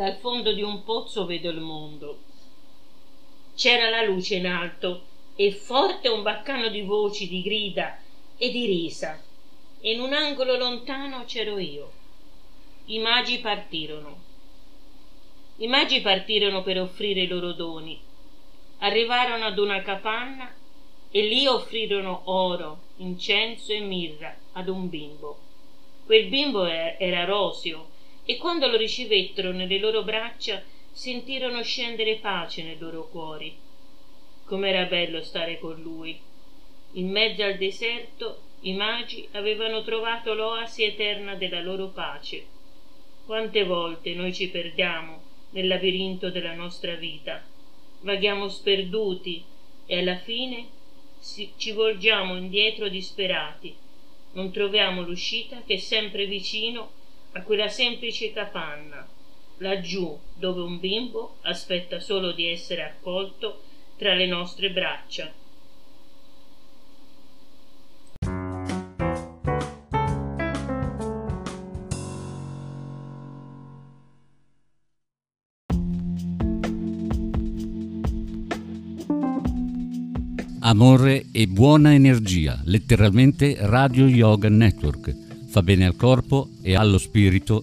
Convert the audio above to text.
Dal fondo di un pozzo vedo il mondo. C'era la luce in alto e forte un baccano di voci, di grida e di risa. E in un angolo lontano c'ero io. I magi partirono. I magi partirono per offrire i loro doni. Arrivarono ad una capanna e lì offrirono oro, incenso e mirra ad un bimbo. Quel bimbo era roseo e quando lo ricevettero nelle loro braccia sentirono scendere pace nei loro cuori. Com'era bello stare con lui. In mezzo al deserto i magi avevano trovato l'oasi eterna della loro pace. Quante volte noi ci perdiamo nel labirinto della nostra vita, vaghiamo sperduti e alla fine ci volgiamo indietro disperati. Non troviamo l'uscita che è sempre vicino a quella semplice capanna, laggiù dove un bimbo aspetta solo di essere accolto tra le nostre braccia. Amore e buona energia, letteralmente Radio Yoga Network fa bene al corpo e allo spirito